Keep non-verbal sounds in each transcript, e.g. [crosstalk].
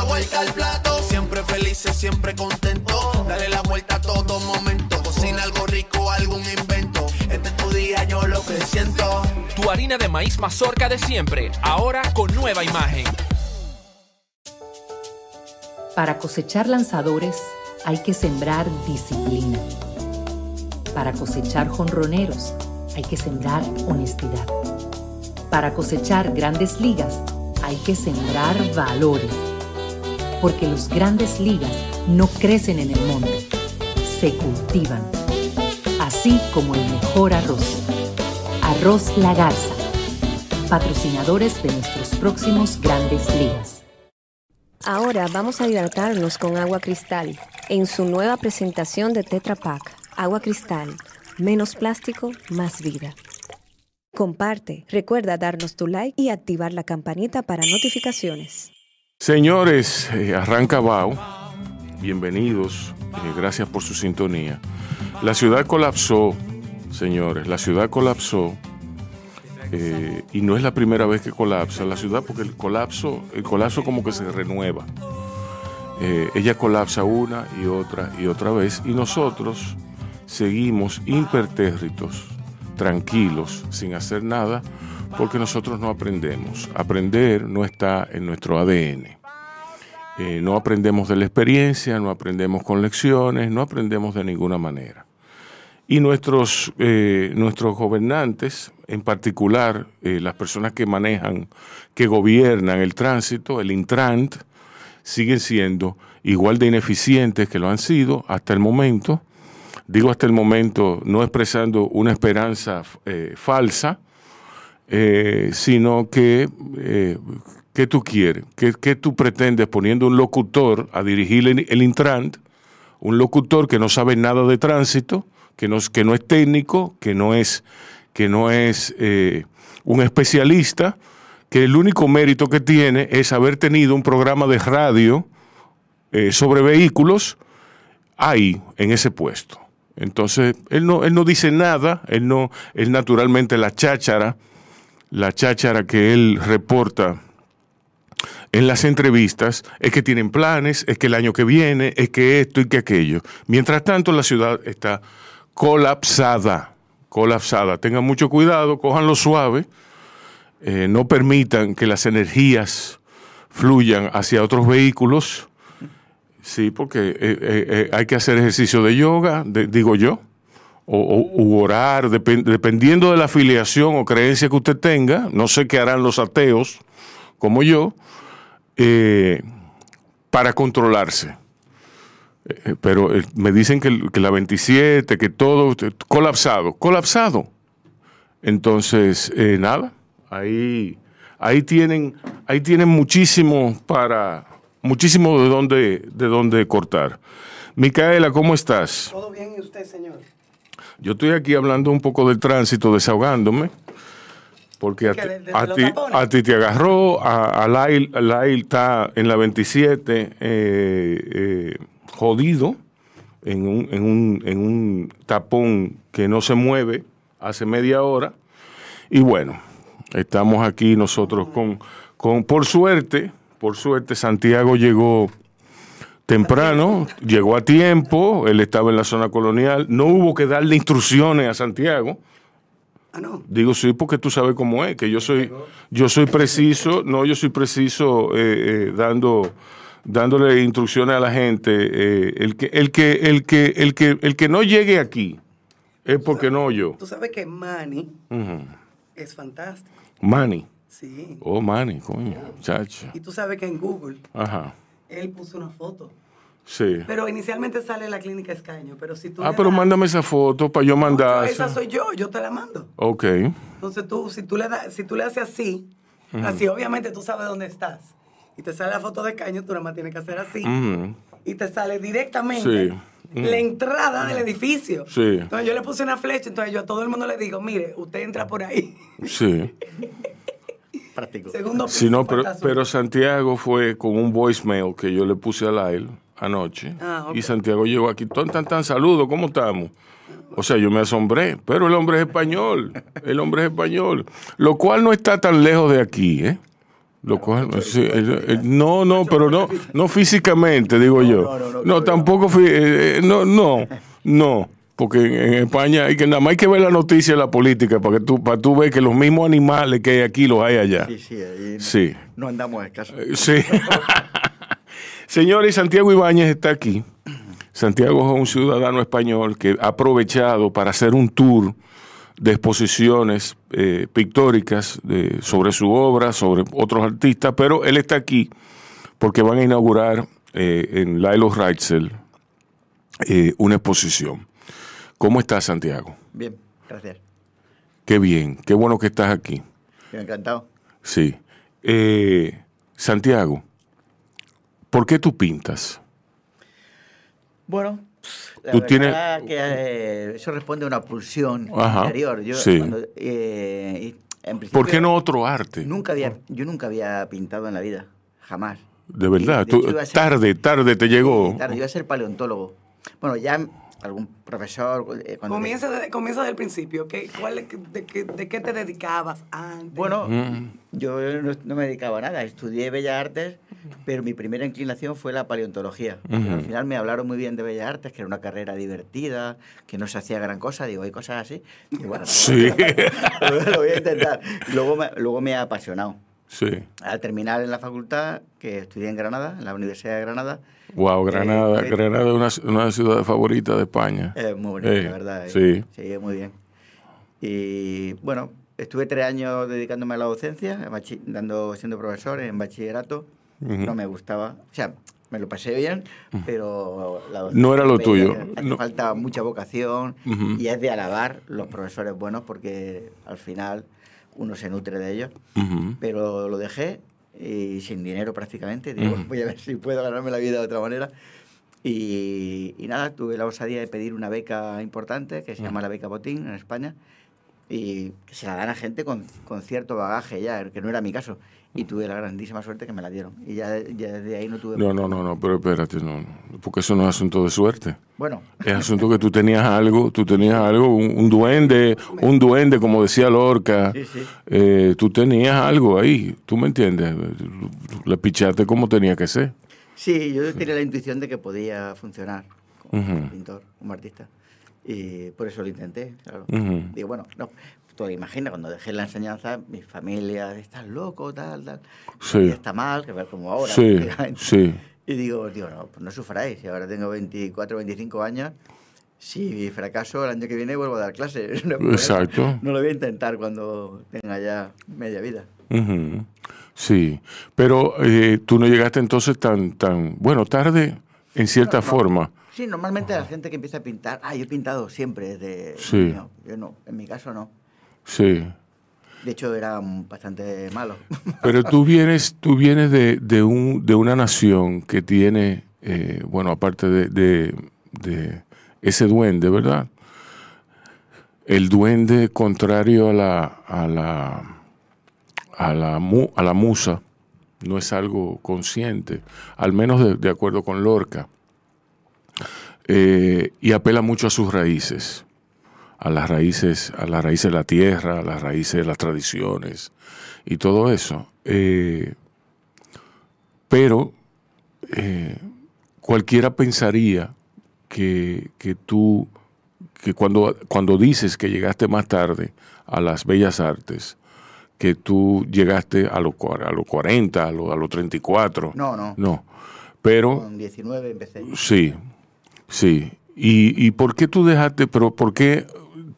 La vuelta al plato. Siempre felices, siempre contento. Dale la vuelta a todo momento. Cocina algo rico, algún invento. Este es tu día, yo lo que siento. Tu harina de maíz mazorca de siempre, ahora con nueva imagen. Para cosechar lanzadores hay que sembrar disciplina. Para cosechar jonroneros hay que sembrar honestidad. Para cosechar grandes ligas hay que sembrar valores. Porque los grandes ligas no crecen en el monte, se cultivan. Así como el mejor arroz. Arroz La Garza. Patrocinadores de nuestros próximos grandes ligas. Ahora vamos a hidratarnos con agua cristal en su nueva presentación de Tetra Pak. Agua cristal, menos plástico, más vida. Comparte, recuerda darnos tu like y activar la campanita para notificaciones. Señores, eh, arranca Bao. Bienvenidos, eh, gracias por su sintonía. La ciudad colapsó, señores, la ciudad colapsó. eh, y no es la primera vez que colapsa la ciudad porque el colapso, el colapso como que se renueva. Eh, ella colapsa una y otra y otra vez y nosotros seguimos impertérritos, tranquilos, sin hacer nada, porque nosotros no aprendemos. Aprender no está en nuestro ADN. Eh, no aprendemos de la experiencia, no aprendemos con lecciones, no aprendemos de ninguna manera. Y nuestros, eh, nuestros gobernantes, en particular eh, las personas que manejan, que gobiernan el tránsito, el Intrant, siguen siendo igual de ineficientes que lo han sido hasta el momento. Digo hasta el momento no expresando una esperanza eh, falsa, eh, sino que, eh, ¿qué tú quieres? ¿Qué, tú pretendes poniendo un locutor a dirigir el, el? Un locutor que no sabe nada de tránsito, que no, que no es técnico, que no es, que no es un especialista, que el único mérito que tiene es haber tenido un programa de radio sobre vehículos ahí, en ese puesto. Entonces, él no, él no dice nada, él no, él naturalmente la cháchara, la cháchara que él reporta en las entrevistas es que tienen planes, es que el año que viene, es que esto y que aquello. Mientras tanto, la ciudad está colapsada, colapsada. Tengan mucho cuidado, cójanlo suave, eh, no permitan que las energías fluyan hacia otros vehículos. Sí, porque eh, eh, eh, hay que hacer ejercicio de yoga, digo yo, o, u orar, depen- dependiendo de la afiliación o creencia que usted tenga. No sé qué harán los ateos, como yo, para controlarse. Pero me dicen que, que la 27, que todo, colapsado, colapsado. Entonces, nada, ahí, ahí tienen, ahí tienen muchísimo para, muchísimo de dónde, de dónde cortar. Micaela, ¿cómo estás? ¿Todo bien y usted, señor? Yo estoy aquí hablando un poco del tránsito, desahogándome, porque a, ¿Qué, ti- de- de a ti, tapones? a ti te agarró, a, a Lail, Lail está en la 27, eh, eh, jodido, en un, en, un, en un tapón que no se mueve hace media hora. Y bueno, estamos aquí nosotros con, con por suerte, por suerte Santiago llegó temprano, llegó a tiempo, él estaba en la zona colonial, no hubo que darle instrucciones a Santiago. Ah, no. Digo sí porque tú sabes cómo es, que yo soy, yo soy preciso, no, yo soy preciso eh, eh, dando, dándole instrucciones a la gente. eh, el que, el que, el que, el que, el que no llegue aquí es porque no yo. Tú sabes que Manny Ujú. es fantástico. Manny. Sí. Oh, Manny, coño, chacho. Y tú sabes que en Google Ajá. él puso una foto. Sí. Pero inicialmente sale la clínica Escaño. Pero si tú. Ah, pero das- mándame esa foto para yo No, mandar. esa soy yo, yo te la mando. Ok. Entonces tú, si tú le, das, si tú le haces así, así obviamente tú sabes dónde estás. Y te sale la foto de Escaño, tú nada más tienes que hacer así. Y te sale directamente Sí. la entrada del edificio. Sí. Entonces yo le puse una flecha, entonces yo a todo el mundo le digo, mire, usted entra por ahí. Sí. [laughs] Práctico. Segundo piso, Sí, no, pero, Santiago fue con un voicemail que yo le puse a él anoche. Ah. Y Santiago llegó aquí, tan, tan, tan, saludo, ¿cómo estamos? O sea, yo me asombré, pero el hombre es español, el hombre es español, lo cual no está tan lejos de aquí, ¿eh? Lo cual, sí, eh, eh, no, no, pero no, no físicamente, digo yo. no, no, No, no, tampoco, eh, eh, no, no, no, porque en, España hay que nada más hay que ver la noticia de la política para que tú, para tú ver que los mismos animales que hay aquí los hay allá. Sí, sí, ahí Sí. no andamos escasos. Eh, Sí. [laughs] Señores, Santiago Ibáñez está aquí. Santiago es un ciudadano español que ha aprovechado para hacer un tour de exposiciones eh, pictóricas de- sobre su obra, sobre otros artistas, pero él está aquí porque van a inaugurar eh, en Lilo Reitzel eh, una exposición. ¿Cómo estás, Santiago? Bien, gracias. Qué bien, qué bueno que estás aquí. Bien, encantado. Sí. Eh, Santiago, ¿por qué tú pintas? Bueno, la Tú verdad tienes- que eh, eso responde a una pulsión Ajá, interior. Yo, sí. cuando, eh, ¿Por qué no otro arte? Nunca había, yo nunca había pintado en la vida, jamás. De verdad, de tú- hecho, a ser- tarde, tarde te llegó. Tarde, iba a ser paleontólogo. Bueno, ya algún profesor... eh, Comienza, de- comienza del principio. ¿qué, cuál, de, qué- ¿De qué te dedicabas antes? Bueno, Mm. yo no, no me dedicaba a nada, estudié Bellas Artes, pero mi primera inclinación fue la paleontología. Ujú. Al final me hablaron muy bien de Bellas Artes, que era una carrera divertida, que no se hacía gran cosa, digo, hay cosas así. Y bueno, Sí. [laughs] lo voy a intentar. Luego me, luego me ha apasionado. Sí. Al terminar en la facultad, que estudié en Granada, en la Universidad de Granada, Wow, Granada. Eh, eh, Granada es una, una ciudad favorita de España. Es muy bonito, Eh, la verdad. eh. Sí. Sí, muy bien. Y bueno, estuve tres años dedicándome a la docencia, dando, siendo profesor en bachillerato. No me gustaba. O sea, me lo pasé bien, pero la No era lo tuyo, no. falta mucha vocación y es de alabar los profesores buenos porque al final uno se nutre de ellos. Ujú. Pero lo dejé y sin dinero prácticamente. Digo, voy a ver si puedo ganarme la vida de otra manera. Y, y nada, tuve la osadía de pedir una beca importante que se llama la beca Botín en España y que se la dan a gente con, con cierto bagaje ya, que no era mi caso. Y tuve la grandísima suerte que me la dieron. Y ya, ya desde ahí no tuve... No, no, no, no, pero espérate, no, no, porque eso no es asunto de suerte. Bueno, Es asunto que tú tenías algo, tú tenías algo, un, un duende, un duende, como decía Lorca. Sí, sí. Eh, tú tenías algo ahí, ¿tú me entiendes? Le pichaste como tenía que ser. sí, yo tenía la intuición de que podía funcionar como Ujú. pintor, como artista. Y por eso lo intenté, claro. Ujú. Digo, bueno, no, imaginas, cuando dejé la enseñanza, mi familia, estás loco, tal, tal. Sí. Está mal, que ver como ahora. Sí, sí. Y digo, digo, no, pues no sufráis. Y ahora tengo 24, 25 años. Si fracaso, el año que viene vuelvo a dar clases. [laughs] No. Exacto. No lo voy a intentar cuando tenga ya media vida. Sí, pero eh, tú no llegaste entonces tan, tan, bueno, tarde en cierta No, no. forma. Sí, normalmente la gente que empieza a pintar, ah, yo he pintado siempre desde Sí. Yo no, en mi caso no. Sí. De hecho, era bastante malo. [laughs] Pero tú vienes, tú vienes de, de, un, de una nación que tiene, eh, bueno, aparte de, de- de ese duende, ¿verdad? El duende contrario a la, a la, a la, mu- a la musa no es algo consciente, al menos de, de acuerdo con Lorca. Eh, y apela mucho a sus raíces, a las raíces, a las raíces de la tierra, a las raíces de las tradiciones y todo eso. Eh, pero eh, cualquiera pensaría que, que tú, que cuando, cuando dices que llegaste más tarde a las bellas artes, que tú llegaste a los, a los 40, a los, a los 34. No, no. No. Pero Con 19 empecé. Sí, sí. ¿Y, y por qué tú dejaste, pero por qué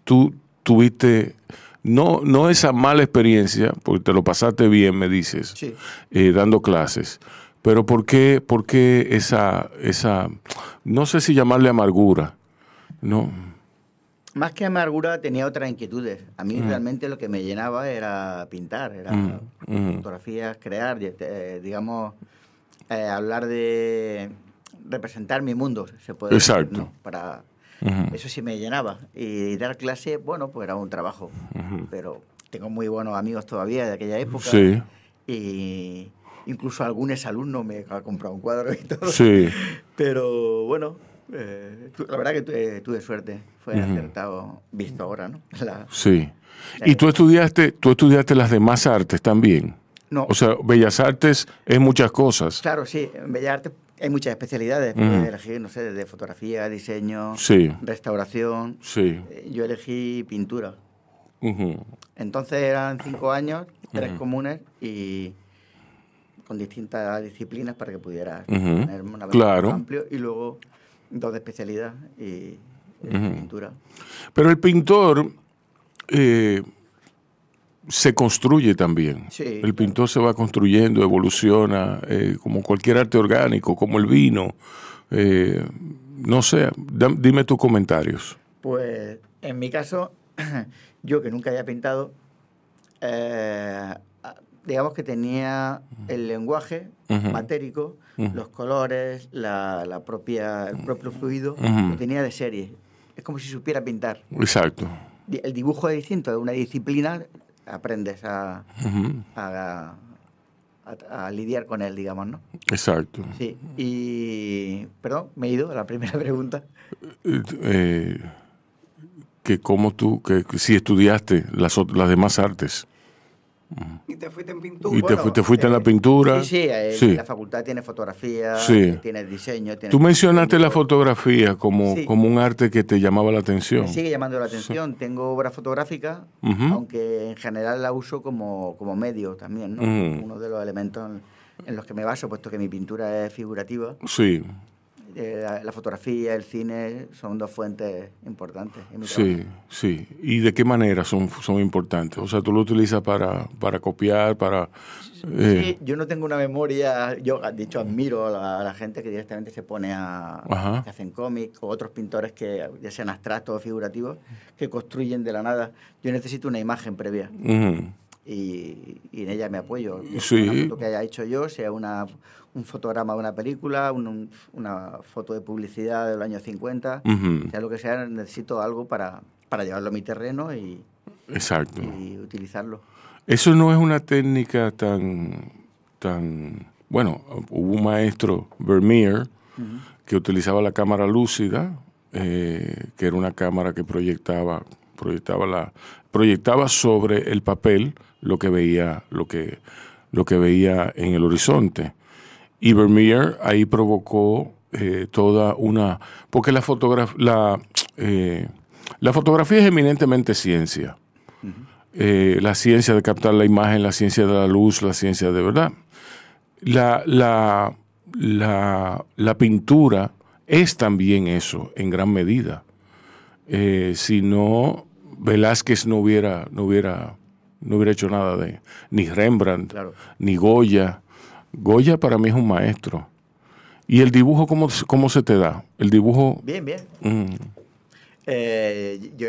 tú tuviste, no, no esa mala experiencia, porque te lo pasaste bien, me dices, Sí. eh, dando clases, pero por qué, por qué esa, esa, no sé si llamarle amargura, no, Más que amargura tenía otras inquietudes. A Mm. mí realmente lo que me llenaba era pintar, era Mm, mm. fotografías, crear, digamos, eh, hablar de, representar mi mundo, se puede decir, Exacto. ¿no? Para, Eso sí me llenaba. Y dar clase, bueno, pues era un trabajo. Pero tengo muy buenos amigos todavía de aquella época. Sí. Y incluso algún exalumno me ha comprado un cuadro y todo. Sí. [laughs] Pero bueno, eh, la verdad que tuve, tuve suerte. Fue Ujú. acertado visto ahora, ¿no? [laughs] La- Sí. ¿Y tú estudiaste, tú estudiaste las demás artes también? no, O sea, Bellas Artes es muchas cosas. claro, sí, Bellas Artes hay muchas especialidades. Puedes elegir, no sé, de fotografía, diseño, Sí. restauración. Sí. Eh, Yo elegí pintura. Entonces eran cinco años, tres comunes y con distintas disciplinas para que pudieras Ujú. tener una Claro. amplio y luego dos de especialidad y, Ujú. pintura. Pero el pintor eh, se construye también. Sí, el claro. pintor se va construyendo, evoluciona, eh, como cualquier arte orgánico, como el vino. Eh, no sé, dime tus comentarios. Pues en mi caso, [clears throat] yo que nunca había pintado, eh, digamos que tenía el lenguaje matérico, los colores, la, la propia, el propio fluido, lo tenía de serie. Es como si supiera pintar. Exacto. El dibujo es distinto, es una disciplina, aprendes a, a, a- a lidiar con él, digamos, ¿no? Exacto. Sí, y... Perdón, me he ido a la primera [laughs] pregunta. Eh, eh, que como tú, que, si estudiaste las, las demás artes. Y te fuiste en pintura. Y te, fu- te fuiste en la pintura. Sí, sí, eh, Sí. la facultad tiene fotografía, Sí. tiene diseño. Tiene Tú mencionaste la fotografía como, Sí. como un arte que te llamaba la atención. Me sigue llamando la atención. Tengo obra fotográfica, aunque en general la uso como, como medio también, ¿no? Ujú. Uno de los elementos en, en los que me baso, puesto que mi pintura es figurativa. Sí, Eh, la, la fotografía, el cine son dos fuentes importantes en mi sí, trabajo. sí. ¿Y de qué manera son, son importantes? O sea, tú lo utilizas para, para copiar, para... eh, Sí, yo no tengo una memoria, yo de hecho admiro a la, a la gente que directamente se pone a... Ajá. que hacen cómics o otros pintores que ya sean abstractos o figurativos que construyen de la nada. Yo necesito una imagen previa ujú. Y, y en ella me apoyo. Sí. Foto que haya hecho yo, sea una, un fotograma de una película, un- un- una foto de publicidad del año 50, Ujú. sea lo que sea, necesito algo para, para llevarlo a mi terreno y, Exacto. y utilizarlo. Eso no es una técnica tan, tan... Bueno, hubo un maestro, Vermeer, que utilizaba la cámara lúcida, eh, que era una cámara que proyectaba, proyectaba, la, proyectaba sobre el papel lo que veía, lo que, lo que veía en el horizonte. Y Vermeer ahí provocó eh, toda una... Porque la, fotograf- la, eh, la fotografía es eminentemente ciencia. Eh, la ciencia de captar la imagen, la ciencia de la luz, la ciencia de verdad. La, la, la, la pintura es también eso, en gran medida. Si no, Velázquez no hubiera, no hubiera, no hubiera hecho nada de, ni Rembrandt, Claro. ni Goya. Goya para mí es un maestro. ¿Y el dibujo cómo, cómo se te da? El dibujo... Bien, bien. mm, Eh, yo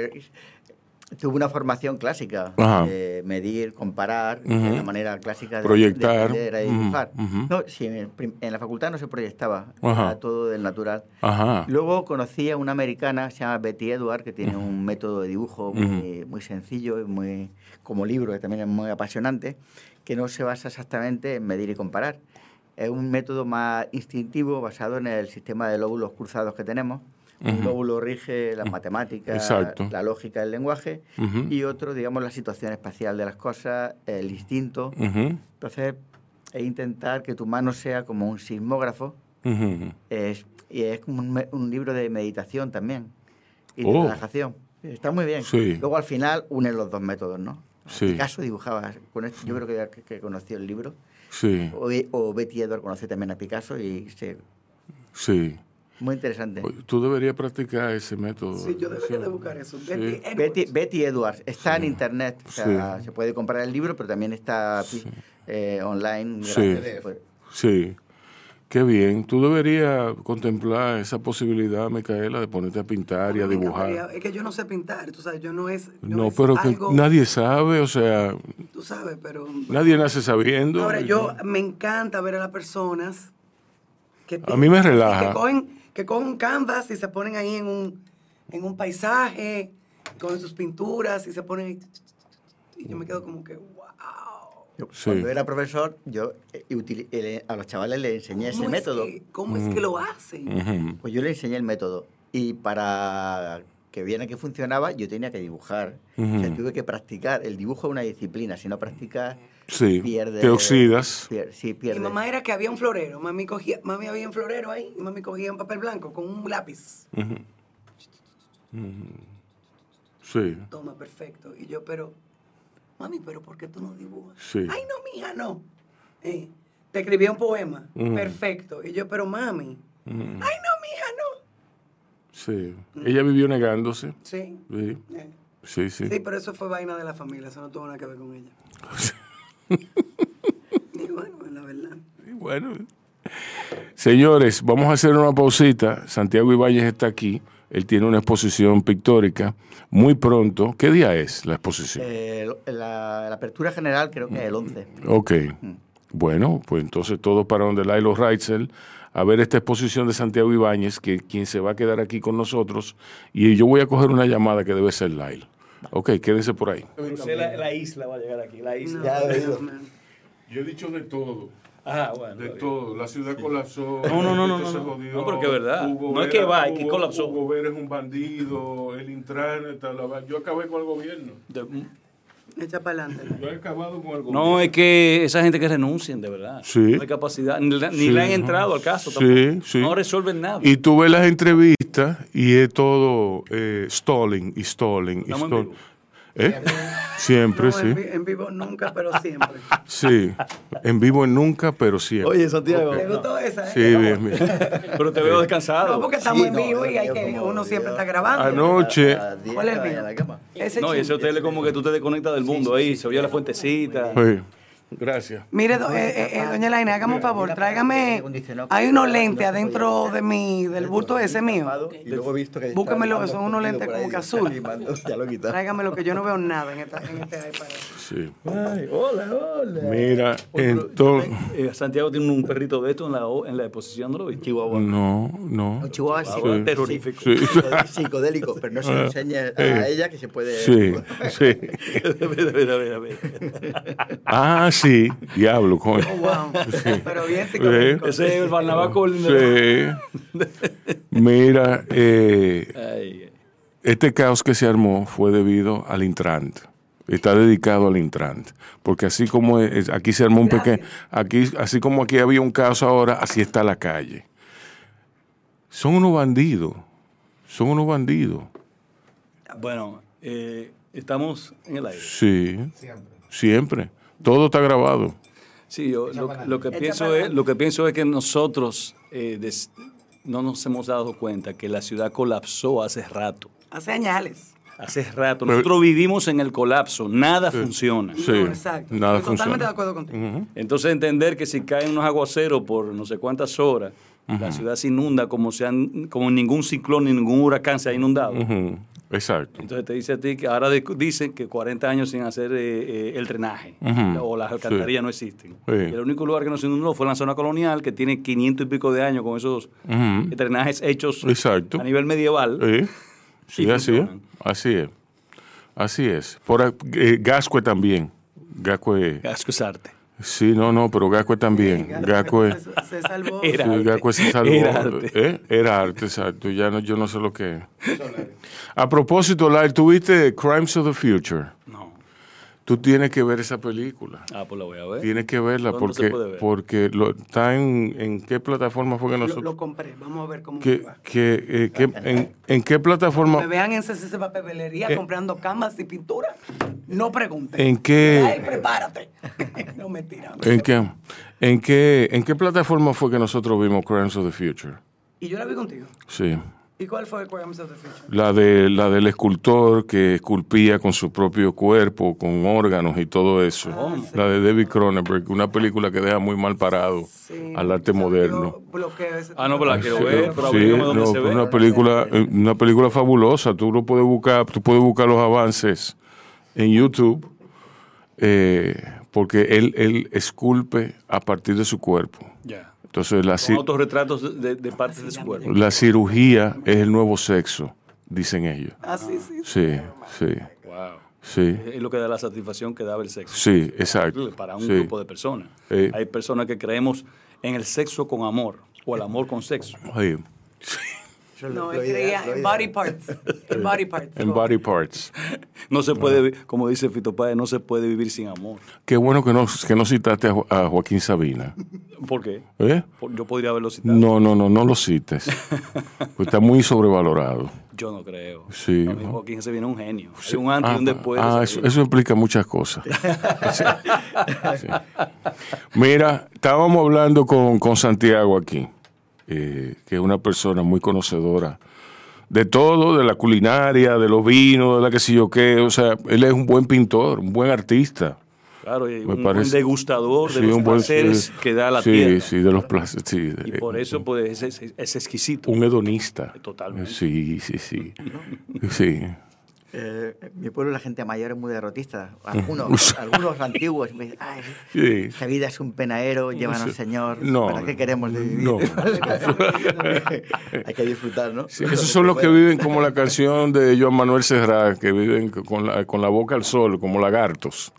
tuve una formación clásica, eh, medir, comparar, Ujú. de la manera clásica de, Proyectar. de a Ujú, dibujar. ujú. No, sí, en, el prim- en la facultad no se proyectaba, era todo del natural. Luego conocí a una americana, se llama Betty Edward, que tiene un método de dibujo muy, muy sencillo y muy, como libro, que también es muy apasionante, que no se basa exactamente en medir y comparar. Es un método más instintivo basado en el sistema de lóbulos cruzados que tenemos. Un lóbulo rige las matemáticas, Exacto. la lógica del lenguaje, Ujú. y otro, digamos, la situación espacial de las cosas, el instinto. Ujú, Entonces, es intentar que tu mano sea como un sismógrafo, es, y es como un, un libro de meditación también y de Oh. relajación. Está muy bien. Sí. Luego al final unen los dos métodos, ¿no? Sí. Picasso dibujaba, con esto, yo creo que, que, que conoció el libro. Sí, O, o Betty Edward conoce también a Picasso y se, sí. Muy interesante. Tú deberías practicar ese método. Sí, yo debería de buscar eso. Betty Edwards. Betty, Betty Edwards está en internet, o sea, se puede comprar el libro, pero también está eh, online. Sí. Sí. Qué bien. Tú deberías contemplar esa posibilidad, Micaela, de ponerte a pintar y a dibujar. Es que yo no sé pintar, tú sabes, yo no es. No, es pero que nadie sabe, o sea, Tú sabes, pero. nadie nace sabiendo. Ahora, yo me encanta ver a las personas que A mí me relaja. Que cogen, que cogen un canvas y se ponen ahí en un, en un paisaje, con sus pinturas y se ponen ahí. Y yo me quedo como que, wow. Yo, Sí. Cuando era profesor, yo eh, eh, a los chavales les enseñé ese ¿Cómo es método. que- ¿Cómo es que lo hacen? Ujú. Pues yo le enseñé el método. Y para que viera que funcionaba, yo tenía que dibujar. O sea, tuve que practicar. El dibujo es una disciplina. Si no practicas, Sí, pierde. te oxidas. pier- sí, Mi pierde. mamá era que había un florero. Mami cogía, mami había un florero ahí y mami cogía un papel blanco con un lápiz. Sí, Toma, perfecto. Y yo, pero, mami, pero ¿por qué tú no dibujas? Sí. Ay, no, mija, no. Eh, te escribía un poema. Perfecto. Y yo, pero mami. Ay, no, mija, no. sí. Ella vivió negándose. Sí. Sí, eh. sí, sí. Sí, pero eso fue vaina de la familia. Eso no tuvo nada que ver con ella. [laughs] [laughs] y bueno, la verdad. Y Bueno, señores, vamos a hacer una pausita. Santiago Ibáñez está aquí. Él tiene una exposición pictórica muy pronto. ¿Qué día es la exposición? Eh, la, la apertura general creo que es el 11. Ok. Bueno, pues entonces todo para donde Lailo Reitzel a ver esta exposición de Santiago Ibáñez, que quien se va a quedar aquí con nosotros, y yo voy a coger una llamada que debe ser Lailo. Ok, quédense por ahí. La, la isla, va a llegar aquí, la isla. No, Ya, no, oído. no. Yo he dicho de todo. Ah, bueno. De todo, la ciudad colapsó. No, no, no, no, se no, no. jodió, No, pero que es verdad. Hugo No es que va, es que colapsó. Hugo Vera es un bandido, el Intran, tal, la va- yo acabé con el gobierno. De- Echa para adelante. Yo he acabado con el gobierno. No, es que esa gente que renuncien, de verdad. Sí. No hay capacidad, ni, la- ni Sí. le han entrado al caso Sí, tampoco. sí. No resuelven nada. Y tú ves las entrevistas y es todo eh, stalling y stalling y stalling. vivo. ¿Eh? Siempre, No, sí. en, vi- en vivo nunca, pero siempre. [laughs] Sí. En vivo en nunca, pero siempre. Oye, Santiago. ¿Te gustó esa? eh? Sí, bien, bien. [laughs] Pero te veo descansado. No, porque estamos Sí, en no, vivo y yo- hay que, uno siempre está grabando. Anoche. A las 10 ¿Cuál es el mío? No, y ese hotel es como que tú te desconectas del mundo ahí, se oye la fuentecita. Sí. Gracias. Mire, do- eh, eh, eh, doña Laina, hágame un favor, tráigame. Hay unos lentes adentro de mi, del bulto ese mío. Y luego he visto que Búsquemelo, son unos lentes como que azul. Tráigame lo que yo no veo nada en, esta, en este iPad. Sí. Ay, hola, hola. Mira, entonces. Eh, Santiago tiene un perrito de esto en la, o- en la exposición, ¿no lo viste? Chihuahua. No, no. Un chihuahua sí. Sí. Terrorífico. Sí. [laughs] Psicodélico, pero no se lo enseñe a ella que se puede. Sí, sí. Mira, mira, mira, mira. Ah, sí. Diablo, coño. Oh, wow. Sí. Pero bien psicológico. Ese es el Barnabaco. Sí. Mira, eh, Ay, ay. este caos que se armó fue debido al Intrant. Está dedicado al Intrant. Porque así como es- aquí se armó un pequeño. Aquí, así como aquí había un caos ahora, así está la calle. Son unos bandidos. Son unos bandidos. Bueno, eh, estamos en el aire. Sí. Siempre. Todo está grabado. Sí, yo lo, lo que pienso es, lo que pienso es que nosotros eh, des- no nos hemos dado cuenta que la ciudad colapsó hace rato. Hace añales. Hace rato. Pero- Nosotros vivimos en el colapso. Nada funciona. Sí. No, exacto. Nada Estoy Totalmente de acuerdo contigo. Entonces entender que si caen unos aguaceros por no sé cuántas horas, la ciudad se inunda como, se han- como ningún ciclón ni ningún huracán se ha inundado. Exacto. Entonces te dice a ti que ahora de- dicen que 40 años sin hacer eh, eh, el drenaje o las alcantarillas no existen. Sí. El único lugar que no se inundó fue en la zona colonial, que tiene 500 y pico de años con esos drenajes hechos Exacto. a nivel medieval. Sí, [laughs] sí así es. Así es. Así es. Por, eh, Gascue también. Gascue. Asco es arte. Sí, no, no, pero Gascue también. Gascue. Se, se salvó. Era sí, arte. Gascue se salvó. Era arte. ¿Eh? Era arte, exacto. Ya no, yo no sé lo que es. A propósito, Lyle, ¿tuviste Crimes of the Future? No. Tú tienes que ver esa película. Ah, pues la voy a ver. Tienes que verla ¿Dónde se porque, puede ver? porque lo, está en, en qué plataforma fue que Lo, nosotros... lo compré. Vamos a ver cómo me va. que, eh, que- en, ¿En qué plataforma? Me vean en CCC Papelería Eh. comprando camas y pintura. No pregunten. ¿En qué- Ay, prepárate. [laughs] no mentira. ¿En qué, en, qué, ¿En qué plataforma fue que nosotros vimos Crimes of the Future? Y yo la vi contigo. Sí. ¿Y cuál fue Crimes of the Future? La, de, la del escultor que esculpía con su propio cuerpo, con órganos y todo eso. La de David Cronenberg, una película que deja muy mal parado Sí. al arte moderno. Ah, no, pero la quiero ver, pero Sí, dónde no, se ve. una película, una película fabulosa. Tú lo puedes buscar, tú puedes buscar los avances en YouTube, eh, porque él, él esculpe a partir de su cuerpo. Entonces la, Son autorretratos de, de partes de su cuerpo. la cirugía es el nuevo sexo, dicen ellos. Ah, sí, sí. Sí, sí, Wow. sí, Es lo que da la satisfacción que daba el sexo. sí, exacto. Para un sí. grupo de personas. Sí. Hay personas que creemos en el sexo con amor o el amor con sexo. Oye, No, creía en body parts. En body parts. en body parts. No se puede, como dice Fito Páez, no se puede vivir sin amor. Qué bueno que no, que no citaste a, Jo- a Joaquín Sabina. ¿Por qué? ¿Eh? Yo podría haberlo citado. No, no, no, no lo cites. [laughs] Pues está muy sobrevalorado. Yo no creo. Sí, ¿no? Joaquín se viene un genio. Hay un antes y Ah, un después. de ah, eso, eso explica muchas cosas. Sí, [laughs] sí. Mira, estábamos hablando con, con Santiago aquí, eh, que es una persona muy conocedora de todo, de la culinaria, de los vinos, de la que sé yo qué. O sea, él es un buen pintor, un buen artista. Claro, y un buen parece- degustador de Sí, los un buen- placeres sí, que da la sí, tierra. Sí, de los placeres. Sí, Y eh, por eso pues, es, es- es exquisito. Un hedonista. Totalmente. Sí, sí, sí. Sí. Eh, en mi pueblo la gente mayor es muy derrotista. Algunos, [laughs] algunos antiguos me dicen, "Ay, Sí. esta vida es un penaero, llevan al Señor. No, ¿Para qué queremos de vivir? no. [laughs] Hay que disfrutar, ¿no? Sí, esos son los que viven como la canción de Joan Manuel Serrat, que viven con la, con la boca al sol, como lagartos.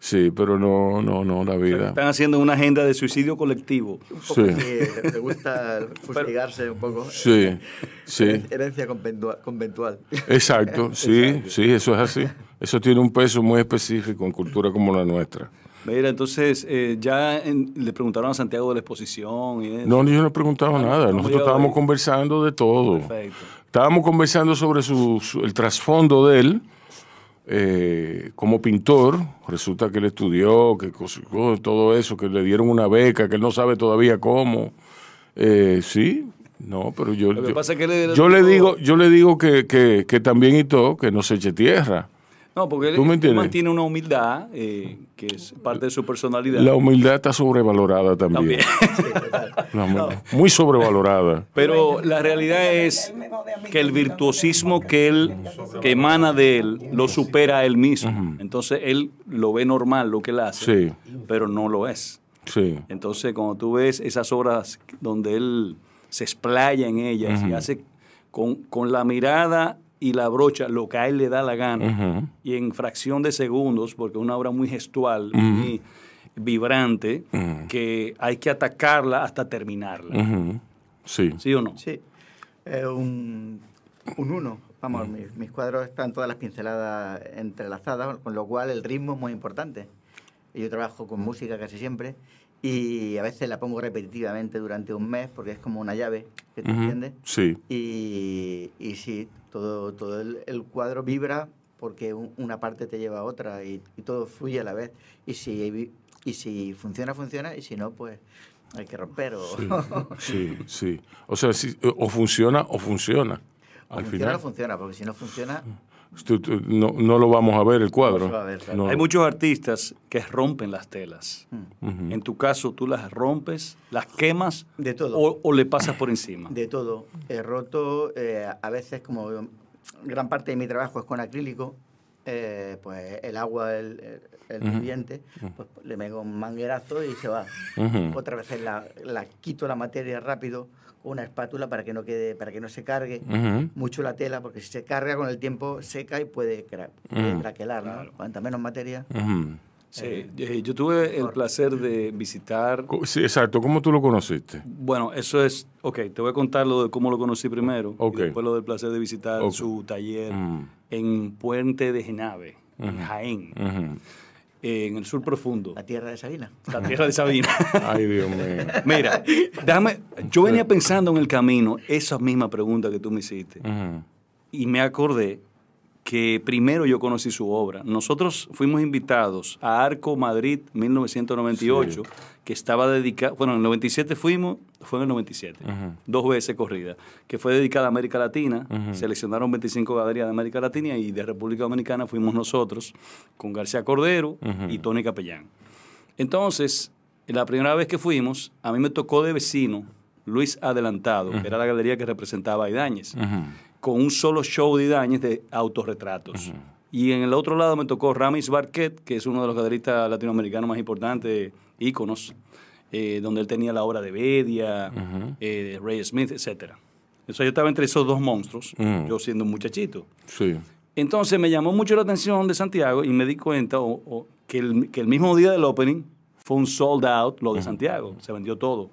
Sí, pero no, no, no, la vida. Están haciendo una agenda de suicidio colectivo. Un poco Sí. sí, me gusta [laughs] fustigarse un poco. Sí, sí, Herencia conventua- conventual. exacto, [laughs] sí, sí, eso es así. Eso tiene un peso muy específico en cultura como la nuestra. Mira, entonces eh, ya en- le preguntaron a Santiago de la exposición y eso. No, yo no he preguntado nada. Nosotros estábamos ahí. conversando de todo. Perfecto. Estábamos conversando sobre su, su- el trasfondo de él eh, como pintor. Resulta que él estudió, que todo eso, que le dieron una beca, que él no sabe todavía cómo. Eh, sí, no, pero yo, yo, yo le digo, yo le digo que, que, que también y todo, que no se eche tierra. No, porque él, mantiene una humildad eh, que es parte de su personalidad. La humildad está sobrevalorada también. [laughs] Muy sobrevalorada. Pero la realidad es que el virtuosismo que él, que emana de él, lo supera a él mismo. Entonces él lo ve normal lo que él hace, Sí. pero no lo es. Sí. Entonces cuando tú ves esas obras donde él se explaya en ellas y hace con, con la mirada y la brocha lo que a él le da la gana Ujú. y en fracción de segundos, porque es una obra muy gestual, muy vibrante, que hay que atacarla hasta terminarla. Sí. ¿Sí o no? Sí, eh, un, un uno. Vamos, mis, mis cuadros están todas las pinceladas entrelazadas, con lo cual el ritmo es muy importante. Yo trabajo con música casi siempre y a veces la pongo repetitivamente durante un mes porque es como una llave, que te entiendes. Sí. Y, y sí, todo, todo el, el cuadro vibra porque un- una parte te lleva a otra y, y todo fluye a la vez. Y si, y si funciona, funciona, y si no, pues hay que romper. O, Sí, [laughs] sí. O sea, o funciona o funciona. o Al funciona final, o funciona, porque si no funciona, no, no lo vamos a ver el cuadro. No se va a ver, claro. No. Hay muchos artistas que rompen las telas. Ujú. En tu caso, tú las rompes, las quemas De todo. O, o le pasas por encima. de todo. He roto, eh, a veces como gran parte de mi trabajo es con acrílico, eh, pues el agua, el, el Ujú. viviente, pues le pego un manguerazo y se va. Ujú. Otra vez la, la quito la materia rápido con una espátula para que no quede, para que no se cargue Ujú. mucho la tela, porque si se carga con el tiempo seca y puede, cra- puede craquelar, ¿no? Cuanta menos materia. Ujú. Sí, eh, yo tuve el placer de visitar. Sí, exacto. ¿Cómo tú lo conociste? Bueno, eso es. Ok, te voy a contar lo de cómo lo conocí primero. Ok. Y después lo del placer de visitar Ok. su taller Mm. En Puente de Genave, en Jaén, en el sur profundo, La tierra de Sabina. la tierra de Sabina. [laughs] Ay, Dios mío. Mira, déjame. Yo venía pensando en el camino esa misma pregunta que tú me hiciste. Y me acordé que primero yo conocí su obra. Nosotros fuimos invitados a Arco Madrid 1998, que estaba dedicado, bueno, en el 97 fuimos, fue en el 97, Ujú. dos veces corrida, que fue dedicada a América Latina. Seleccionaron 25 galerías de América Latina y de República Dominicana fuimos nosotros con García Cordero y Tony Capellán. Entonces, la primera vez que fuimos, a mí me tocó de vecino Luis Adelantado, que era la galería que representaba a Idáñez. Con un solo show de Idáñez de autorretratos. Y en el otro lado me tocó Ramis Barquet, que es uno de los galeristas latinoamericanos más importantes, íconos, eh, donde él tenía la obra de Bedia, eh, Ray Smith, etc. Eso yo estaba entre esos dos monstruos, yo siendo un muchachito. Sí. Entonces me llamó mucho la atención de Santiago y me di cuenta o- o que, el, que el mismo día del opening fue un sold out lo de Santiago, se vendió todo.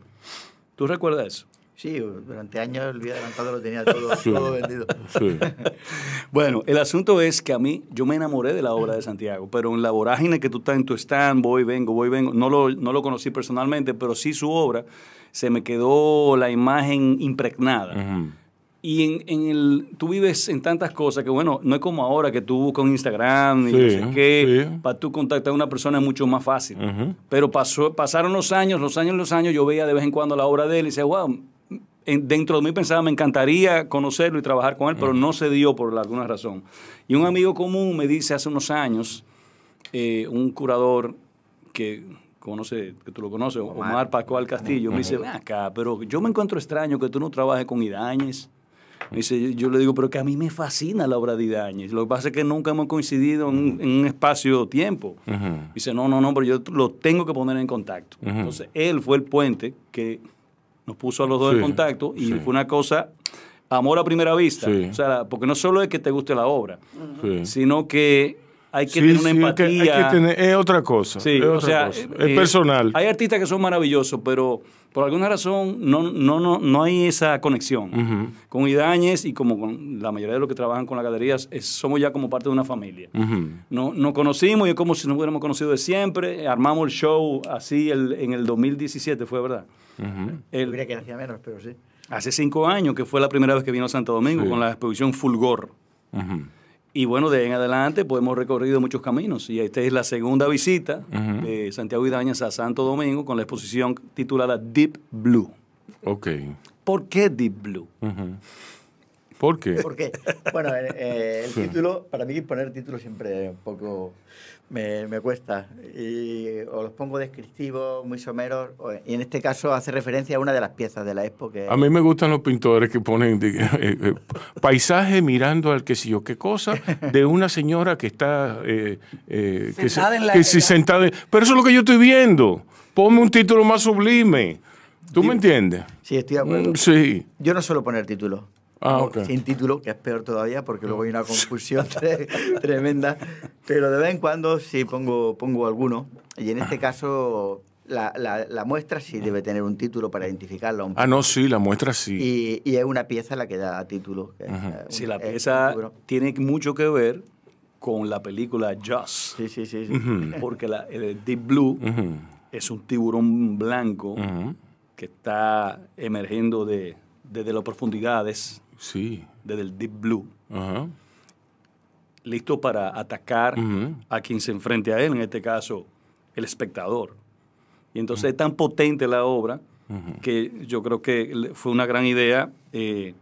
¿Tú recuerdas eso? Sí, durante años el Vía Adelantado lo tenía todo, Sí. todo vendido. Sí. [laughs] Bueno, el asunto es que a mí, yo me enamoré de la obra de Santiago, pero en la vorágine que tú estás en tu stand, voy, vengo, voy, vengo, no lo, no lo conocí personalmente, pero sí su obra, se me quedó la imagen impregnada. Ujú. Y en, en el, tú vives en tantas cosas que, bueno, no es como ahora que tú buscas un Instagram y Sí, no sé qué, sí. para tú contactar a una persona es mucho más fácil. Pero pasó, pasaron los años, los años, los años, yo veía de vez en cuando la obra de él y decía, wow, dentro de mí pensaba, me encantaría conocerlo y trabajar con él, pero no se dio por alguna razón. Y un amigo común me dice hace unos años, eh, un curador que conoce, que tú lo conoces, Omar, Pascual Castillo, me dice, ven acá, pero yo me encuentro extraño que tú no trabajes con Idañez. Me dice, yo, yo le digo, pero que a mí me fascina la obra de Idañez. Lo que pasa es que nunca hemos coincidido en, un- en un espacio-tiempo. Dice, no, no, no, pero yo lo tengo que poner en contacto. Entonces, él fue el puente que nos puso a los dos Sí, en contacto y sí. fue una cosa, amor a primera vista. Sí. O sea, porque no solo es que te guste la obra, sino que hay que Sí, tener una sí, hay que- empatía. hay que tener- es otra cosa. Sí, es o otra sea, cosa. eh, es personal. Hay artistas que son maravillosos, pero por alguna razón no, no, no, no hay esa conexión. Con Idañez y como con la mayoría de los que trabajan con las galerías, es- somos ya como parte de una familia. Ujú. No, nos conocimos y es como si nos hubiéramos conocido de siempre. Armamos el show así el- en el 2017, fue verdad. El- Yo que hacía menos, pero sí. hace cinco años, que fue la primera vez que vino a Santo Domingo Sí. con la exposición Fulgor. Ujú. Y bueno, de ahí en adelante pues hemos recorrido muchos caminos. Y esta es la segunda visita de Santiago Idañas a Santo Domingo con la exposición titulada Deep Blue. Ok. ¿Por qué Deep Blue? ¿Por qué? Porque, bueno, eh, eh, el Sí. título, para mí poner título siempre un poco me, me cuesta. Y, o los pongo descriptivos, muy someros, o- y en este caso hace referencia a una de las piezas de la expo que... A mí me gustan los pintores que ponen de- [laughs] eh, eh, paisaje mirando al que sé yo qué cosa de una señora que está eh, eh, que se- Sentada en la- que sentada en- pero eso es lo que yo estoy viendo. Ponme un título más sublime. ¿Tú me entiendes? Sí, estoy de acuerdo. Mm, Sí. Yo no suelo poner título. Ah, No, ok. Sin título, que es peor todavía, porque luego hay una [laughs] confusión tre- tremenda. Pero de vez en cuando sí pongo, pongo alguno. Y en este caso, la, la- la muestra sí debe tener un título para identificarla. un Ah, no, sí, la muestra sí. Y, y es una pieza la que da título. que un- la es un pieza tiene mucho que ver con la película Jaws. Sí, sí, sí. sí. Ujú. Porque la- el Deep Blue Ujú. es un tiburón blanco que está emergiendo de, desde las profundidades, Sí. desde el Deep Blue, Ajá. listo para atacar a quien se enfrente a él, en este caso, el espectador. Y entonces es tan potente la obra que yo creo que fue una gran idea eh,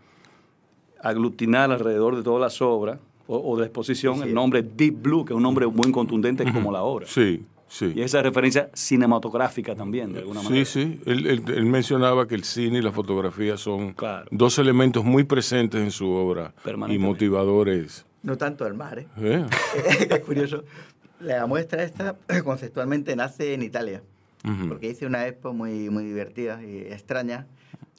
aglutinar alrededor de todas las obras o, o de la exposición el nombre Deep Blue, que es un nombre muy contundente como la obra. Sí, sí. Y esa referencia cinematográfica también, de alguna Sí, manera. sí. Él, él- él mencionaba que el cine y la fotografía son Claro. dos elementos muy presentes en su obra y motivadores. No tanto el mar, ¿eh? ¿Eh? [laughs] es curioso. La muestra esta [clears throat] conceptualmente nace en Italia, Ujú. porque hice una expo muy, muy divertida y extraña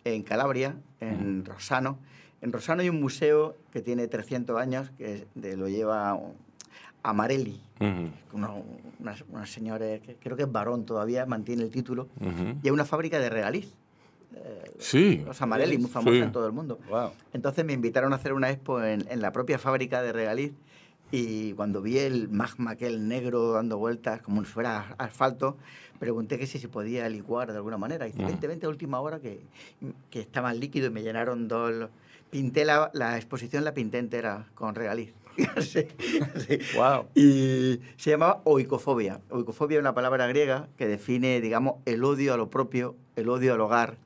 en Calabria, en Rosano. En Rosano hay un museo que tiene 300 años, que es de- lo lleva Amarelli, unos señores, que creo que es varón todavía, mantiene el título, Ujú. y es una fábrica de regaliz. Sí. Los Amarelli, muy famosa Sí. en todo el mundo. Wow. Entonces me invitaron a hacer una expo en, en la propia fábrica de regaliz y cuando vi el magma aquel negro dando vueltas como si fuera asfalto, pregunté que si se podía licuar de alguna manera. Y dice, vente, vente a última hora que, que estaba líquido y me llenaron dos... Pinté la, la exposición, la pinté entera con regaliz. [laughs] Sí, sí. Wow. Y se llamaba oicofobia. Oicofobia es una palabra griega que define, digamos, el odio a lo propio, el odio al hogar,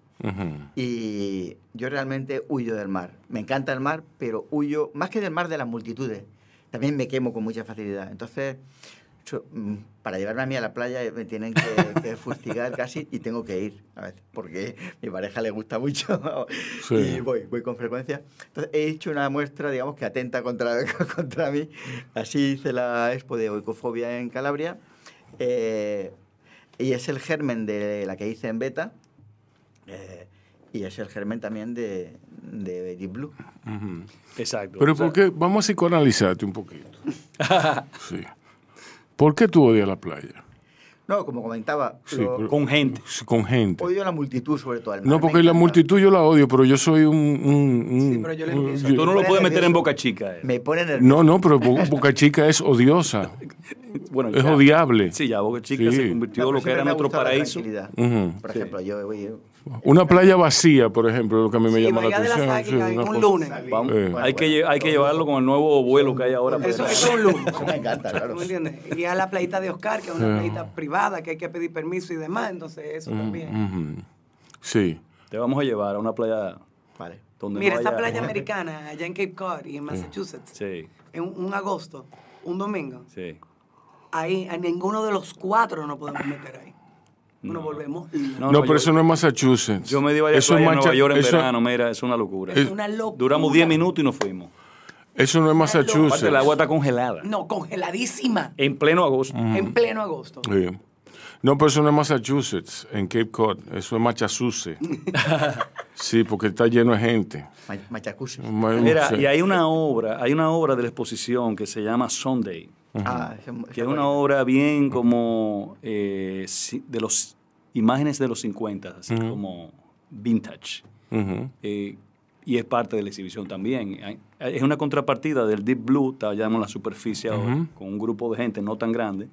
y yo realmente huyo del mar. Me encanta el mar, pero huyo más que del mar de las multitudes. También me quemo con mucha facilidad. Entonces, para llevarme a mí a la playa eh, me tienen que, [laughs] que fustigar casi y tengo que ir a veces, porque a mi pareja le gusta mucho [laughs] Sí. y voy, voy con frecuencia. Entonces, he hecho una muestra, digamos, que atenta contra, [laughs] contra mí. Así hice la expo de oicofobia en Calabria. Eh, y es el germen de la que hice en beta. eh, y es el germen también de, de Deep Blue. Exacto. Pero O sea, ¿por qué? Vamos a psicoanalizarte un poquito. Sí. ¿Por qué tú odias la playa? No, como comentaba, Sí, lo- pero- Con gente. Con gente. odio a la multitud sobre todo. al mar No, porque la multitud yo la odio, pero yo soy un... un- un- Sí, pero yo le un- yo- Tú no lo puedes meter en boca chica. eh. Me pone nervioso. no, no, pero Bo- Boca Chica es odiosa. [laughs] Bueno, Es ya. odiable. Sí, ya Boca Chica Sí. se convirtió No, en lo pero que era nuestro paraíso. Por Sí. ejemplo, yo voy... Una playa vacía, por ejemplo, lo que a mí me Sí, llama la Bahía atención. Águilas sí, una un cosa- lunes. Vamos, Eh. hay, que, hay que llevarlo con el nuevo vuelo que hay ahora. Eso, eso es un lujo. Eso [laughs] me encanta, ¿Tú claro. me entiendes? Y a la playita de Oscar, que es una playita privada, que hay que pedir permiso y demás, entonces eso también. Sí. Te vamos a llevar a una playa Vale. donde Mira, no esa haya- playa [laughs] americana, allá en Cape Cod y en Massachusetts, Sí, en un, un agosto, un domingo, sí. ahí a ninguno de los cuatro nos podemos meter ahí. Volvemos. No, no, pero yo- eso no es Massachusetts. Yo me di varias eso es Nueva York en eso- verano, mira, es una locura. Es una locura. Duramos 10 minutos y nos fuimos. Eso no es Massachusetts. Aparte, el agua está congelada. No, congeladísima. En pleno agosto. En pleno agosto. Sí. No, pero eso no es Massachusetts, en Cape Cod. Eso es Massachusetts. [laughs] sí, porque está lleno de gente. Ma- Machacusi. Ma- Mira, y hay una obra, hay una obra de la exposición que se llama Sunday, Ah, que es una obra bien como eh, de los imágenes de los 50, así como vintage. Eh, y es parte de la exhibición también. Es una contrapartida del Deep Blue, está allá en la superficie ahora, con un grupo de gente no tan grande.